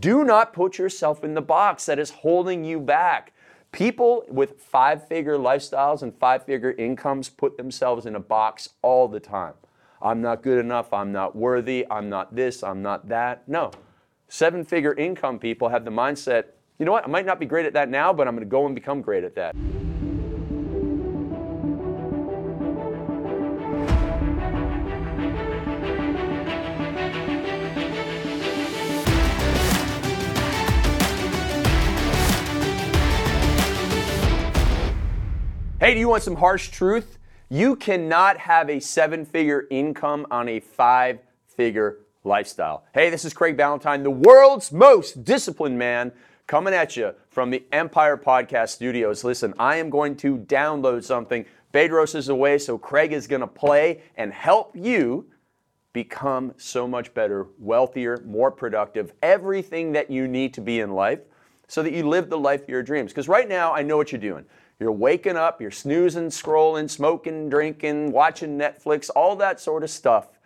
Do not put yourself in the box that is holding you back. People with five figure lifestyles and five figure incomes put themselves in a box all the time. I'm not good enough, I'm not worthy, I'm not this, I'm not that. No. Seven figure income people have the mindset you know what, I might not be great at that now, but I'm going to go and become great at that. Hey, do you want some harsh truth? You cannot have a seven figure income on a five figure lifestyle. Hey, this is Craig Ballantyne, the world's most disciplined man coming at you from the Empire Podcast Studios. Listen, I am going to download something. Bedros is away, so Craig is going to play and help you become so much better, wealthier, more productive, everything that you need to be in life so that you live the life of your dreams. Because right now, I know what you're doing. You're waking up, you're snoozing, scrolling, smoking, drinking, watching Netflix, all that sort of stuff.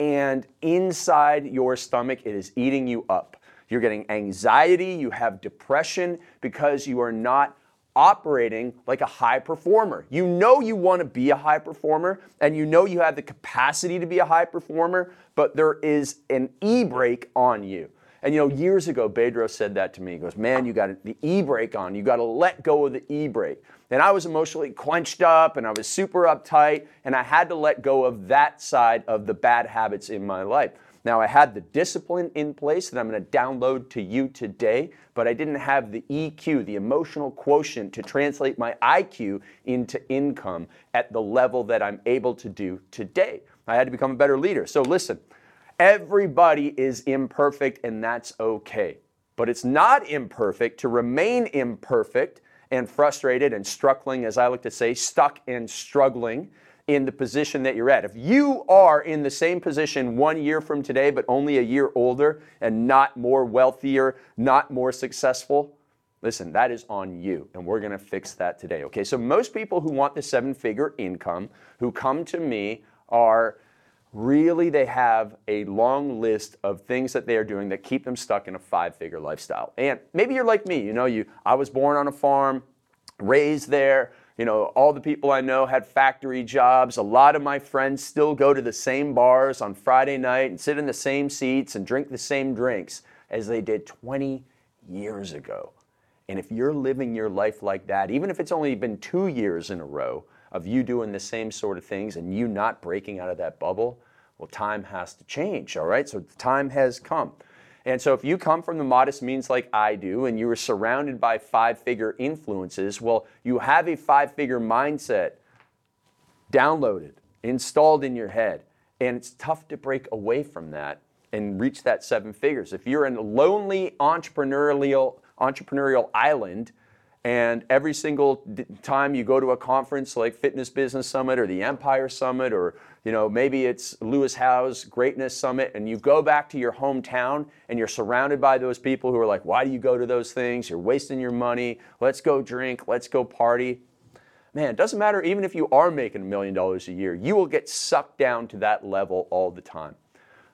And inside your stomach, it is eating you up. You're getting anxiety, you have depression because you are not operating like a high performer. You know you want to be a high performer and you know you have the capacity to be a high performer, but there is an e brake on you. And you know, years ago, Bedros said that to me. He goes, Man, you got the e brake on. You got to let go of the e brake. And I was emotionally quenched up and I was super uptight, and I had to let go of that side of the bad habits in my life. Now, I had the discipline in place that I'm going to download to you today, but I didn't have the EQ, the emotional quotient, to translate my IQ into income at the level that I'm able to do today. I had to become a better leader. So, listen, everybody is imperfect, and that's okay. But it's not imperfect to remain imperfect and frustrated and struggling, as I like to say, stuck and struggling in the position that you're at. If you are in the same position one year from today, but only a year older and not more wealthier, not more successful, listen, that is on you. And we're going to fix that today. Okay. So most people who want the seven figure income who come to me are really they have a long list of things that they are doing that keep them stuck in a five figure lifestyle. And maybe you're like me, you know, you I was born on a farm, raised there, you know, all the people I know had factory jobs. A lot of my friends still go to the same bars on Friday night and sit in the same seats and drink the same drinks as they did 20 years ago. And if you're living your life like that, even if it's only been two years in a row of you doing the same sort of things and you not breaking out of that bubble, well, time has to change, all right? So the time has come. And so if you come from the modest means like I do and you are surrounded by five figure influences, well, you have a five figure mindset downloaded, installed in your head. And it's tough to break away from that and reach that seven figures. If you're in a lonely entrepreneurial entrepreneurial island and every single time you go to a conference like Fitness Business Summit or the Empire Summit or you know, maybe it's Lewis Howes Greatness Summit, and you go back to your hometown and you're surrounded by those people who are like, why do you go to those things? You're wasting your money. Let's go drink. Let's go party. Man, it doesn't matter even if you are making a million dollars a year, you will get sucked down to that level all the time.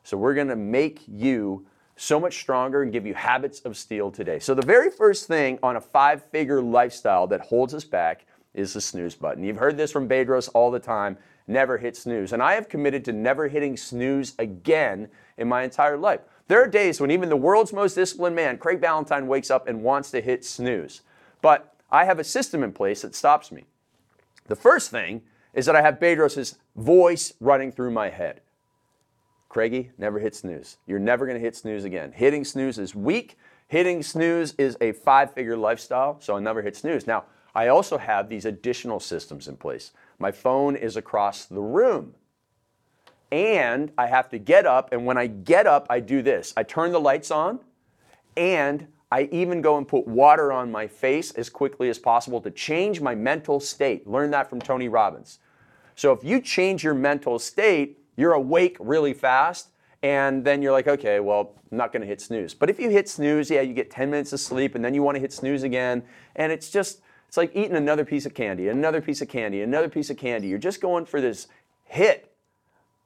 So we're going to make you so much stronger and give you habits of steel today. So the very first thing on a five figure lifestyle that holds us back is the snooze button. You've heard this from Bedros all the time never hit snooze. And I have committed to never hitting snooze again in my entire life. There are days when even the world's most disciplined man, Craig Ballantyne, wakes up and wants to hit snooze. But I have a system in place that stops me. The first thing is that I have Bedros' voice running through my head. Craigie, never hit snooze. You're never going to hit snooze again. Hitting snooze is weak. Hitting snooze is a five figure lifestyle, so I never hit snooze. Now, I also have these additional systems in place. My phone is across the room. And I have to get up, and when I get up, I do this I turn the lights on, and I even go and put water on my face as quickly as possible to change my mental state. Learn that from Tony Robbins. So if you change your mental state, you're awake really fast, and then you're like, okay, well, I'm not gonna hit snooze. But if you hit snooze, yeah, you get 10 minutes of sleep, and then you wanna hit snooze again, and it's just, it's like eating another piece of candy, another piece of candy, another piece of candy. You're just going for this hit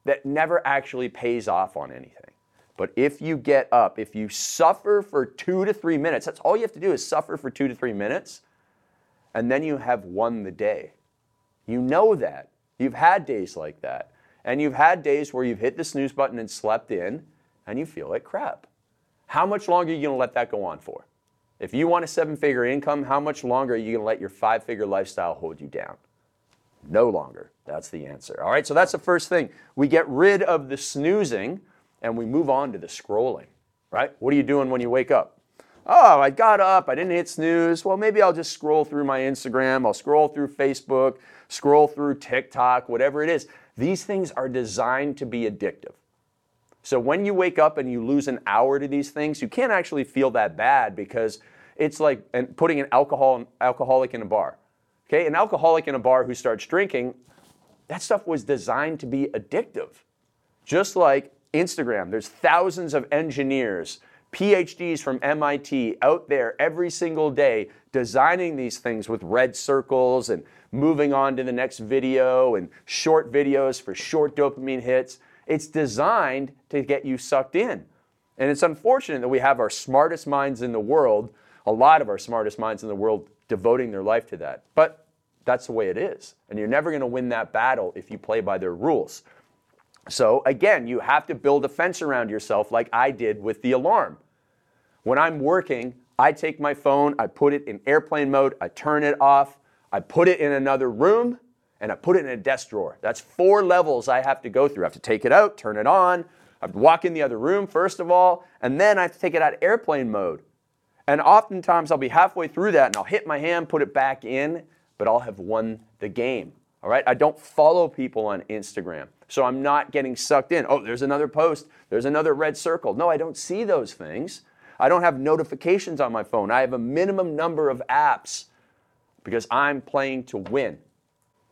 that never actually pays off on anything. But if you get up, if you suffer for two to three minutes, that's all you have to do is suffer for two to three minutes, and then you have won the day. You know that. You've had days like that. And you've had days where you've hit the snooze button and slept in, and you feel like crap. How much longer are you going to let that go on for? If you want a seven figure income, how much longer are you going to let your five figure lifestyle hold you down? No longer. That's the answer. All right, so that's the first thing. We get rid of the snoozing and we move on to the scrolling, right? What are you doing when you wake up? Oh, I got up, I didn't hit snooze. Well, maybe I'll just scroll through my Instagram, I'll scroll through Facebook, scroll through TikTok, whatever it is. These things are designed to be addictive. So when you wake up and you lose an hour to these things, you can't actually feel that bad because it's like putting an alcohol alcoholic in a bar. Okay, an alcoholic in a bar who starts drinking, that stuff was designed to be addictive. Just like Instagram, there's thousands of engineers, PhDs from MIT out there every single day designing these things with red circles and moving on to the next video and short videos for short dopamine hits. It's designed to get you sucked in. And it's unfortunate that we have our smartest minds in the world, a lot of our smartest minds in the world, devoting their life to that. But that's the way it is. And you're never going to win that battle if you play by their rules. So, again, you have to build a fence around yourself like I did with the alarm. When I'm working, I take my phone, I put it in airplane mode, I turn it off, I put it in another room, and I put it in a desk drawer. That's four levels I have to go through. I have to take it out, turn it on, I walk in the other room first of all, and then I have to take it out airplane mode. And oftentimes I'll be halfway through that and I'll hit my hand, put it back in, but I'll have won the game. All right? I don't follow people on Instagram. So I'm not getting sucked in. Oh, there's another post. There's another red circle. No, I don't see those things. I don't have notifications on my phone. I have a minimum number of apps because I'm playing to win.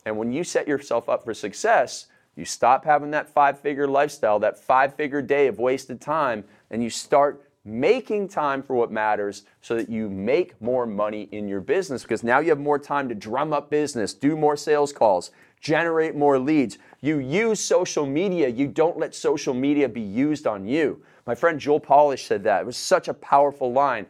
And when you set yourself up for success, you stop having that five figure lifestyle, that five figure day of wasted time, and you start making time for what matters so that you make more money in your business because now you have more time to drum up business, do more sales calls, generate more leads. You use social media, you don't let social media be used on you. My friend Joel Polish said that. It was such a powerful line.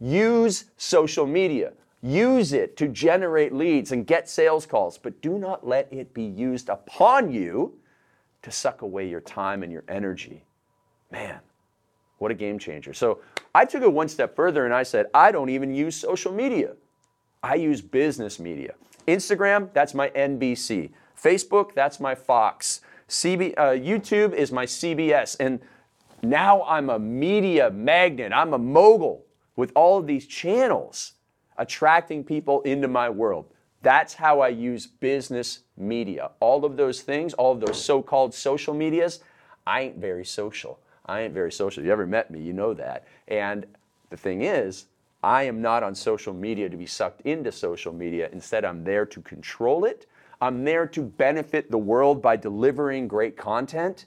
Use social media. Use it to generate leads and get sales calls, but do not let it be used upon you to suck away your time and your energy. Man, what a game changer. So I took it one step further and I said, I don't even use social media. I use business media. Instagram, that's my NBC. Facebook, that's my Fox. CB, uh, YouTube is my CBS. And now I'm a media magnet. I'm a mogul with all of these channels attracting people into my world. That's how I use business media. All of those things, all of those so called social medias, I ain't very social. I ain't very social. You ever met me, you know that. And the thing is, I am not on social media to be sucked into social media. Instead, I'm there to control it. I'm there to benefit the world by delivering great content,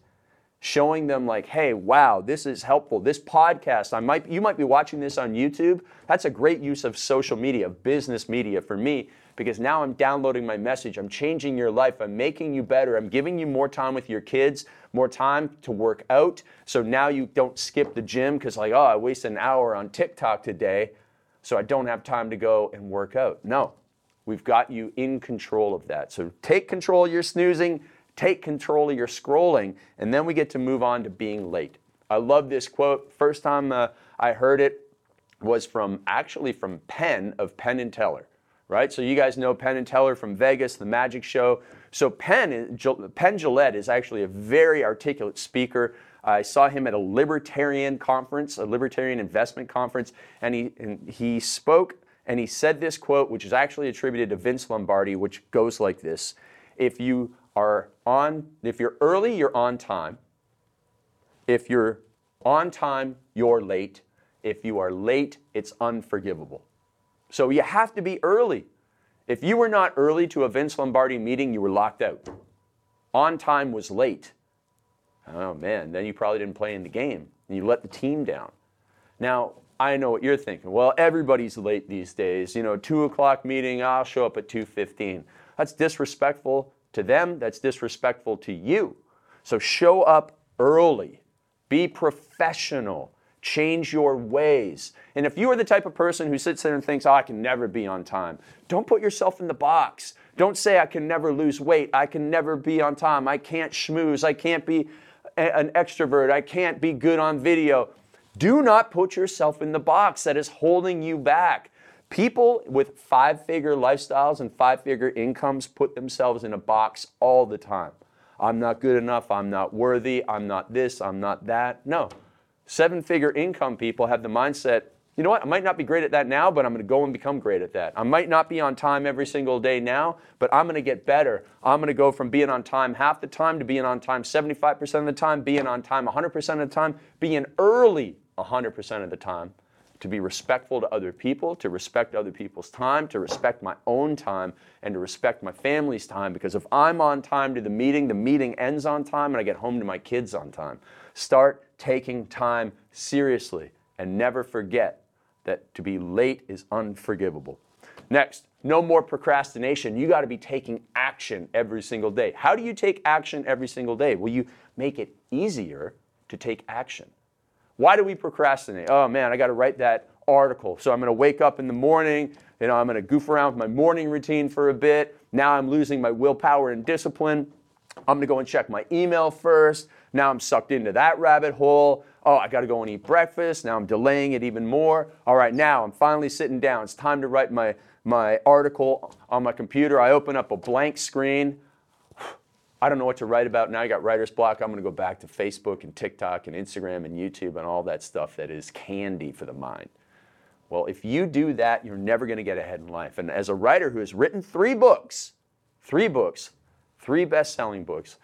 showing them like, "Hey, wow, this is helpful. This podcast, I might you might be watching this on YouTube. That's a great use of social media, business media for me because now I'm downloading my message. I'm changing your life. I'm making you better. I'm giving you more time with your kids, more time to work out. So now you don't skip the gym because, like, oh, I wasted an hour on TikTok today, so I don't have time to go and work out. No, we've got you in control of that. So take control of your snoozing, take control of your scrolling, and then we get to move on to being late. I love this quote. First time uh, I heard it was from actually from Penn of Penn and Teller right? So you guys know Penn and Teller from Vegas, the magic show. So Penn, Penn Jillette is actually a very articulate speaker. I saw him at a libertarian conference, a libertarian investment conference, and he, and he spoke and he said this quote, which is actually attributed to Vince Lombardi, which goes like this If you are on, if you're early, you're on time. If you're on time, you're late. If you are late, it's unforgivable. So you have to be early. If you were not early to a Vince Lombardi meeting, you were locked out. On time was late. Oh man, then you probably didn't play in the game and you let the team down. Now, I know what you're thinking. Well, everybody's late these days. You know, two o'clock meeting, I'll show up at 2.15. That's disrespectful to them. That's disrespectful to you. So show up early. Be professional. Change your ways. And if you are the type of person who sits there and thinks, oh, I can never be on time, don't put yourself in the box. Don't say, I can never lose weight. I can never be on time. I can't schmooze. I can't be an extrovert. I can't be good on video. Do not put yourself in the box that is holding you back. People with five figure lifestyles and five figure incomes put themselves in a box all the time. I'm not good enough. I'm not worthy. I'm not this. I'm not that. No. Seven figure income people have the mindset you know what? I might not be great at that now, but I'm going to go and become great at that. I might not be on time every single day now, but I'm going to get better. I'm going to go from being on time half the time to being on time 75% of the time, being on time 100% of the time, being early 100% of the time, to be respectful to other people, to respect other people's time, to respect my own time, and to respect my family's time. Because if I'm on time to the meeting, the meeting ends on time, and I get home to my kids on time. Start taking time seriously and never forget that to be late is unforgivable. Next, no more procrastination. You got to be taking action every single day. How do you take action every single day? Well, you make it easier to take action. Why do we procrastinate? Oh man, I got to write that article. So I'm going to wake up in the morning, you know, I'm going to goof around with my morning routine for a bit. Now I'm losing my willpower and discipline. I'm going to go and check my email first. Now I'm sucked into that rabbit hole. Oh, I got to go and eat breakfast. Now I'm delaying it even more. All right, now I'm finally sitting down. It's time to write my, my article on my computer. I open up a blank screen. I don't know what to write about. Now I got writer's block. I'm going to go back to Facebook and TikTok and Instagram and YouTube and all that stuff that is candy for the mind. Well, if you do that, you're never going to get ahead in life. And as a writer who has written three books, three books, three best selling books,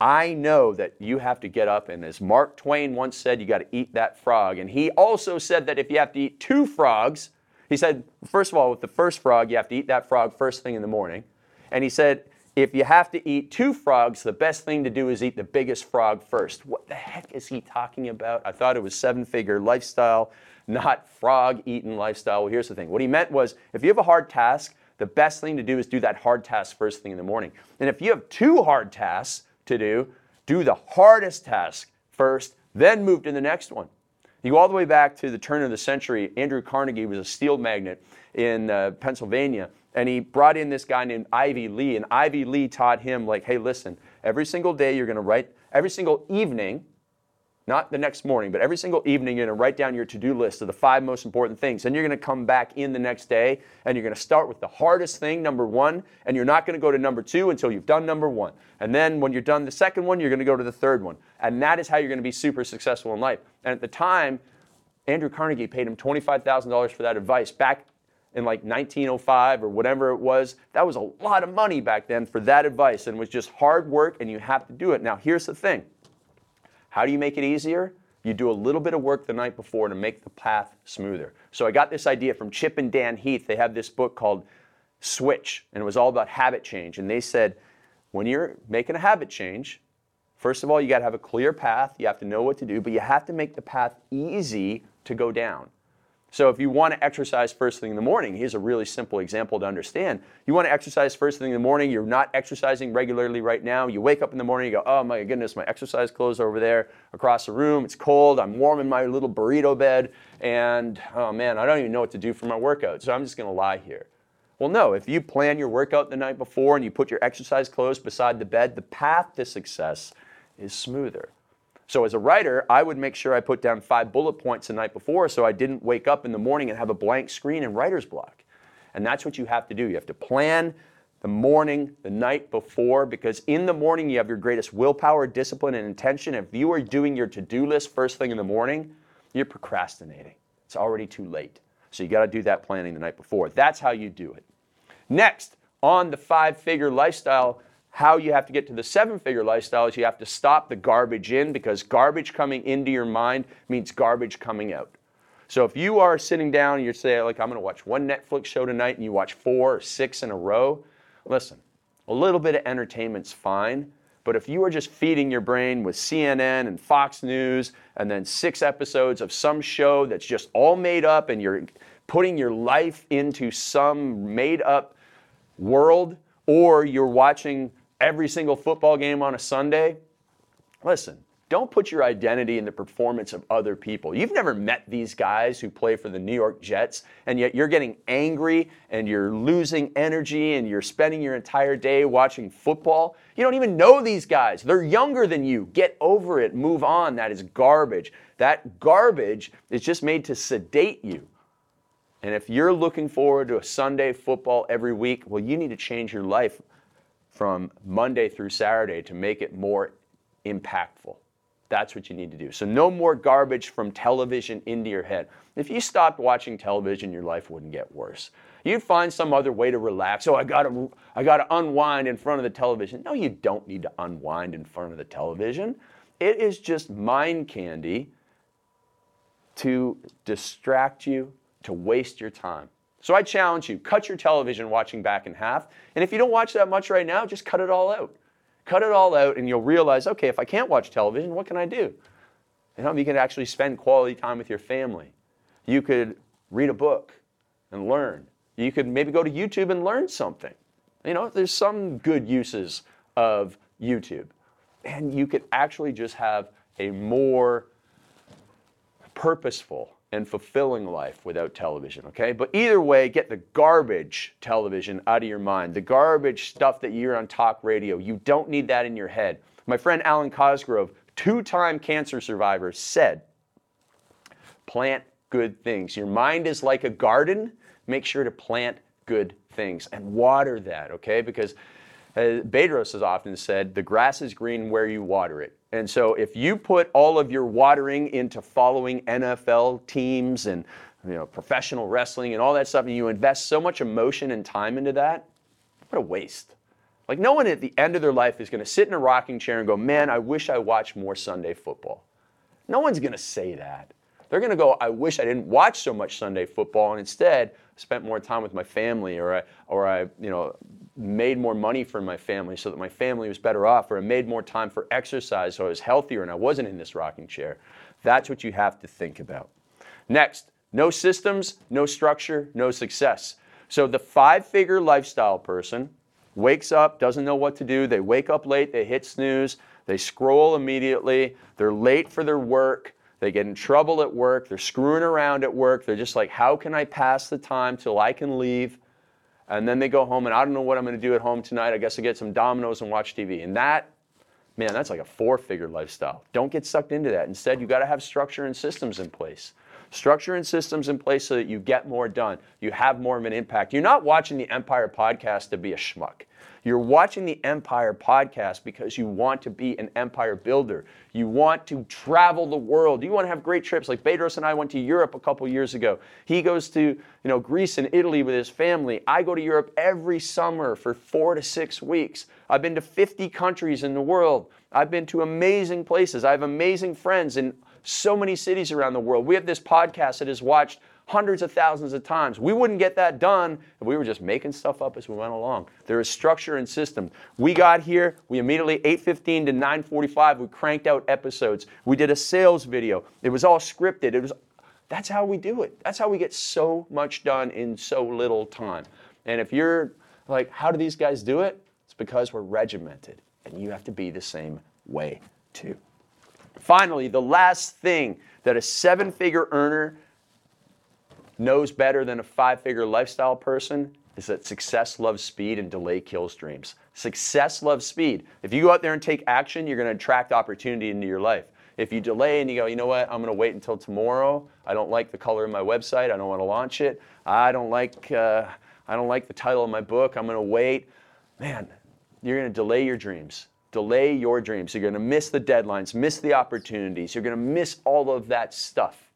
I know that you have to get up, and as Mark Twain once said, you got to eat that frog. And he also said that if you have to eat two frogs, he said, first of all, with the first frog, you have to eat that frog first thing in the morning. And he said, if you have to eat two frogs, the best thing to do is eat the biggest frog first. What the heck is he talking about? I thought it was seven figure lifestyle, not frog eating lifestyle. Well, here's the thing what he meant was if you have a hard task, the best thing to do is do that hard task first thing in the morning. And if you have two hard tasks, to do. Do the hardest task first, then move to the next one. You go all the way back to the turn of the century. Andrew Carnegie was a steel magnate in uh, Pennsylvania, and he brought in this guy named Ivy Lee. And Ivy Lee taught him, like, hey, listen, every single day you're going to write, every single evening, not the next morning, but every single evening, you're going to write down your to do list of the five most important things. And you're going to come back in the next day and you're going to start with the hardest thing, number one, and you're not going to go to number two until you've done number one. And then when you're done the second one, you're going to go to the third one. And that is how you're going to be super successful in life. And at the time, Andrew Carnegie paid him $25,000 for that advice back in like 1905 or whatever it was. That was a lot of money back then for that advice and it was just hard work and you have to do it. Now, here's the thing how do you make it easier? You do a little bit of work the night before to make the path smoother. So I got this idea from Chip and Dan Heath. They have this book called Switch, and it was all about habit change. And they said, when you're making a habit change, first of all, you got to have a clear path. You have to know what to do, but you have to make the path easy to go down. So if you want to exercise first thing in the morning, here's a really simple example to understand. You want to exercise first thing in the morning, you're not exercising regularly right now. You wake up in the morning, you go, oh my goodness, my exercise clothes are over there across the room. It's cold. I'm warm in my little burrito bed. And oh man, I don't even know what to do for my workout. So I'm just going to lie here. Well, no, if you plan your workout the night before and you put your exercise clothes beside the bed, the path to success is smoother. So as a writer, I would make sure I put down five bullet points the night before so I didn't wake up in the morning and have a blank screen and writer's block. And that's what you have to do. You have to plan the morning, the night before, because in the morning you have your greatest willpower, discipline, and intention. If you are doing your to-do list first thing in the morning, you're procrastinating. It's already too late. So you got to do that planning the night before. That's how you do it. Next, on the five-figure lifestyle, how you have to get to the seven figure lifestyle is you have to stop the garbage in because garbage coming into your mind means garbage coming out. So if you are sitting down and you're saying, like, I'm going to watch one Netflix show tonight and you watch four or six in a row, listen, a little bit of entertainment's fine. But if you are just feeding your brain with CNN and Fox News and then six episodes of some show that's just all made up and you're putting your life into some made up world, or you're watching every single football game on a Sunday, listen, Don't put your identity in the performance of other people. You've never met these guys who play for the New York Jets, and yet you're getting angry and you're losing energy and you're spending your entire day watching football. You don't even know these guys. They're younger than you. Get over it. Move on. That is garbage. That garbage is just made to sedate you. And if you're looking forward to a Sunday football every week, well, you need to change your life from Monday through Saturday to make it more impactful. That's what you need to do. So, no more garbage from television into your head. If you stopped watching television, your life wouldn't get worse. You'd find some other way to relax. Oh, I gotta, I gotta unwind in front of the television. No, you don't need to unwind in front of the television. It is just mind candy to distract you, to waste your time. So I challenge you, cut your television watching back in half. And if you don't watch that much right now, just cut it all out. Cut it all out and you'll realize, okay, if I can't watch television, what can I do? You know, you can actually spend quality time with your family. You could read a book and learn. You could maybe go to YouTube and learn something. You know, there's some good uses of YouTube. And you could actually just have a more purposeful and fulfilling life without television, okay? But either way, get the garbage television out of your mind, the garbage stuff that you hear on talk radio. You don't need that in your head. My friend Alwyn Cosgrove, two time cancer survivor, said, plant good things. Your mind is like a garden. Make sure to plant good things and water that, okay? Because uh, Bedros has often said, the grass is green where you water it. And so if you put all of your watering into following NFL teams and you know, professional wrestling and all that stuff, and you invest so much emotion and time into that, what a waste. Like no one at the end of their life is going to sit in a rocking chair and go, man, I wish I watched more Sunday football. No one's going to say that. They're going to go, I wish I didn't watch so much Sunday football and instead spent more time with my family or I, or I you know, made more money for my family so that my family was better off, or I made more time for exercise so I was healthier and I wasn't in this rocking chair. That's what you have to think about. Next, no systems, no structure, no success. So the five figure lifestyle person wakes up, doesn't know what to do. They wake up late, they hit snooze, they scroll immediately, they're late for their work, they get in trouble at work, they're screwing around at work, they're just like, how can I pass the time till I can leave? and then they go home and I don't know what I'm going to do at home tonight. I guess I get some Domino's and watch TV. And that, man, that's like a four-figure lifestyle. Don't get sucked into that. Instead, you got to have structure and systems in place. Structure and systems in place so that you get more done. You have more of an impact. You're not watching the Empire podcast to be a schmuck. You're watching the Empire podcast because you want to be an empire builder. You want to travel the world. You want to have great trips. Like Bedros and I went to Europe a couple years ago. He goes to you know Greece and Italy with his family. I go to Europe every summer for four to six weeks. I've been to 50 countries in the world. I've been to amazing places. I have amazing friends in so many cities around the world. We have this podcast that is watched hundreds of thousands of times. We wouldn't get that done if we were just making stuff up as we went along. There is structure and system. We got here, we immediately 8:15 to 9:45 we cranked out episodes. We did a sales video. It was all scripted. It was that's how we do it. That's how we get so much done in so little time. And if you're like how do these guys do it? It's because we're regimented and you have to be the same way too. Finally, the last thing that a seven-figure earner knows better than a five figure lifestyle person is that success loves speed and delay kills dreams. Success loves speed. If you go out there and take action, you're going to attract opportunity into your life. If you delay and you go, you know what, I'm going to wait until tomorrow. I don't like the color of my website. I don't want to launch it. I don't like, uh, I don't like the title of my book. I'm going to wait. Man, you're going to delay your dreams. Delay your dreams. You're going to miss the deadlines, miss the opportunities. You're going to miss all of that stuff.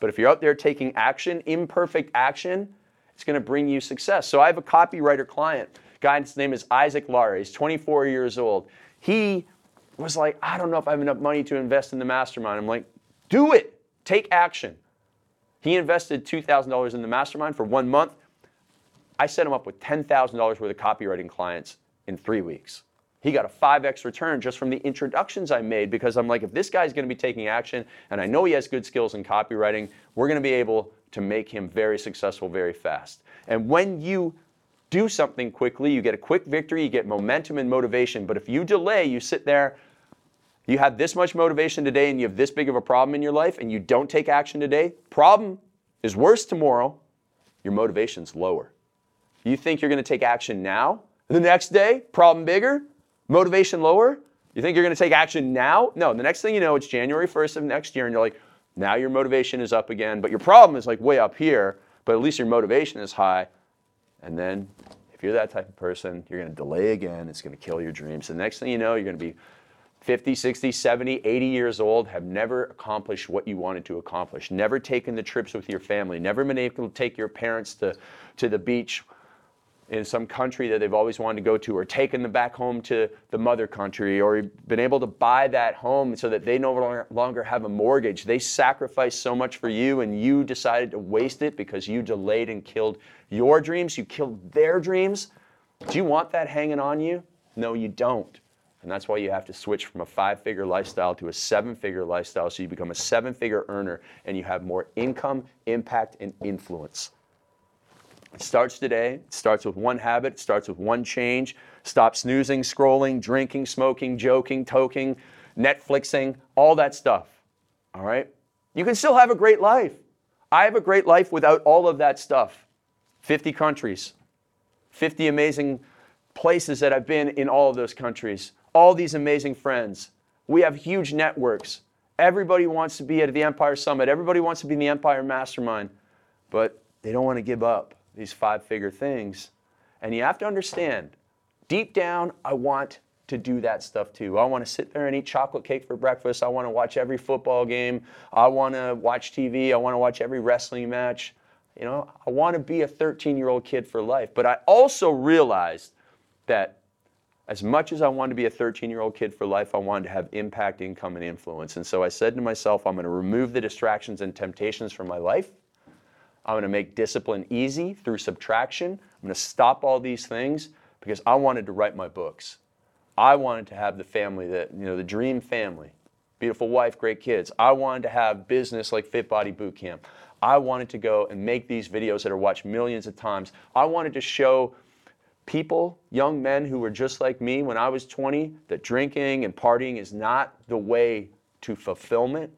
But if you're out there taking action, imperfect action, it's going to bring you success. So I have a copywriter client. Guy, his name is Isaac Lara. He's 24 years old. He was like, I don't know if I have enough money to invest in the mastermind. I'm like, do it. Take action. He invested $2,000 in the mastermind for one month. I set him up with $10,000 worth of copywriting clients in three weeks. He got a 5x return just from the introductions I made because I'm like, if this guy's going to be taking action and I know he has good skills in copywriting, we're going to be able to make him very successful very fast. And when you do something quickly, you get a quick victory, you get momentum and motivation. But if you delay, you sit there You have this much motivation today and you have this big of a problem in your life and you don't take action today, problem is worse tomorrow, your motivation's lower. You think you're going to take action now, the next day, problem bigger, motivation lower? You think you're going to take action now? No, the next thing you know, it's January 1st of next year and you're like, now your motivation is up again, but your problem is like way up here, but at least your motivation is high. And then if you're that type of person, you're going to delay again. It's going to kill your dreams. The next thing you know, you're going to be 50, 60, 70, 80 years old, have never accomplished what you wanted to accomplish, never taken the trips with your family, never been able to take your parents to, to the beach in some country that they've always wanted to go to, or taken them back home to the mother country, or been able to buy that home so that they no longer have a mortgage. They sacrificed so much for you, and you decided to waste it because you delayed and killed your dreams. You killed their dreams. Do you want that hanging on you? No, you don't. And that's why you have to switch from a five figure lifestyle to a seven figure lifestyle so you become a seven figure earner and you have more income, impact, and influence. It starts today. It starts with one habit, it starts with one change. Stop snoozing, scrolling, drinking, smoking, joking, toking, Netflixing, all that stuff. All right? You can still have a great life. I have a great life without all of that stuff. 50 countries, 50 amazing places that I've been in all of those countries all these amazing friends. We have huge networks. Everybody wants to be at the Empire Summit. Everybody wants to be in the Empire Mastermind, but they don't want to give up these five figure things. And you have to understand deep down, I want to do that stuff too. I want to sit there and eat chocolate cake for breakfast. I want to watch every football game. I want to watch TV. I want to watch every wrestling match. You know, I want to be a 13 year old kid for life. But I also realized that as much as I wanted to be a 13 year old kid for life, I wanted to have impact, income, and influence. And so I said to myself, I'm going to remove the distractions and temptations from my life. I'm going to make discipline easy through subtraction. I'm going to stop all these things because I wanted to write my books. I wanted to have the family that, you know, the dream family, beautiful wife, great kids. I wanted to have business like Fit Body Boot Camp. I wanted to go and make these videos that are watched millions of times. I wanted to show people, young men who were just like me when I was 20, that drinking and partying is not the way to fulfillment,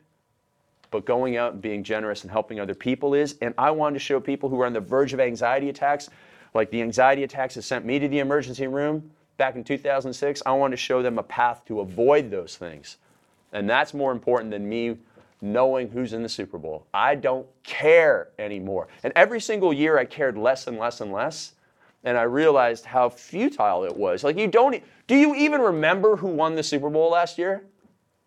but going out and being generous and helping other people is. And I wanted to show people who are on the verge of anxiety attacks, like the anxiety attacks that sent me to the emergency room back in 2006, I wanted to show them a path to avoid those things. And that's more important than me knowing who's in the Super Bowl. I don't care anymore. And every single year I cared less and less and less and I realized how futile it was. Like you don't do you even remember who won the Super Bowl last year?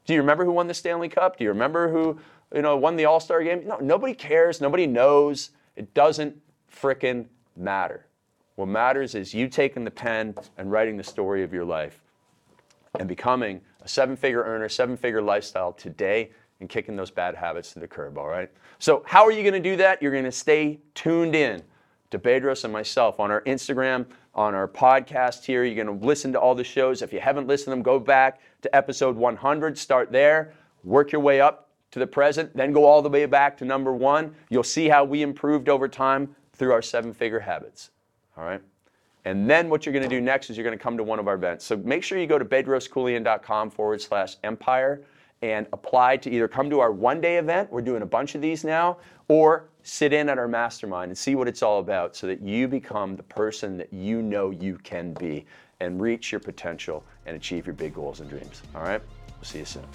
Do you remember who won the Stanley Cup? Do you remember who, you know, won the All-Star game? No, nobody cares, nobody knows. It doesn't frickin' matter. What matters is you taking the pen and writing the story of your life and becoming a seven-figure earner, seven-figure lifestyle today and kicking those bad habits to the curb, all right? So, how are you going to do that? You're going to stay tuned in to Bedros and myself on our Instagram, on our podcast here. You're going to listen to all the shows. If you haven't listened to them, go back to episode 100, start there, work your way up to the present, then go all the way back to number one. You'll see how we improved over time through our seven figure habits. All right? And then what you're going to do next is you're going to come to one of our events. So make sure you go to bedroskeuilian.com forward slash empire and apply to either come to our one day event, we're doing a bunch of these now, or sit in at our mastermind and see what it's all about so that you become the person that you know you can be and reach your potential and achieve your big goals and dreams. All right? We'll see you soon.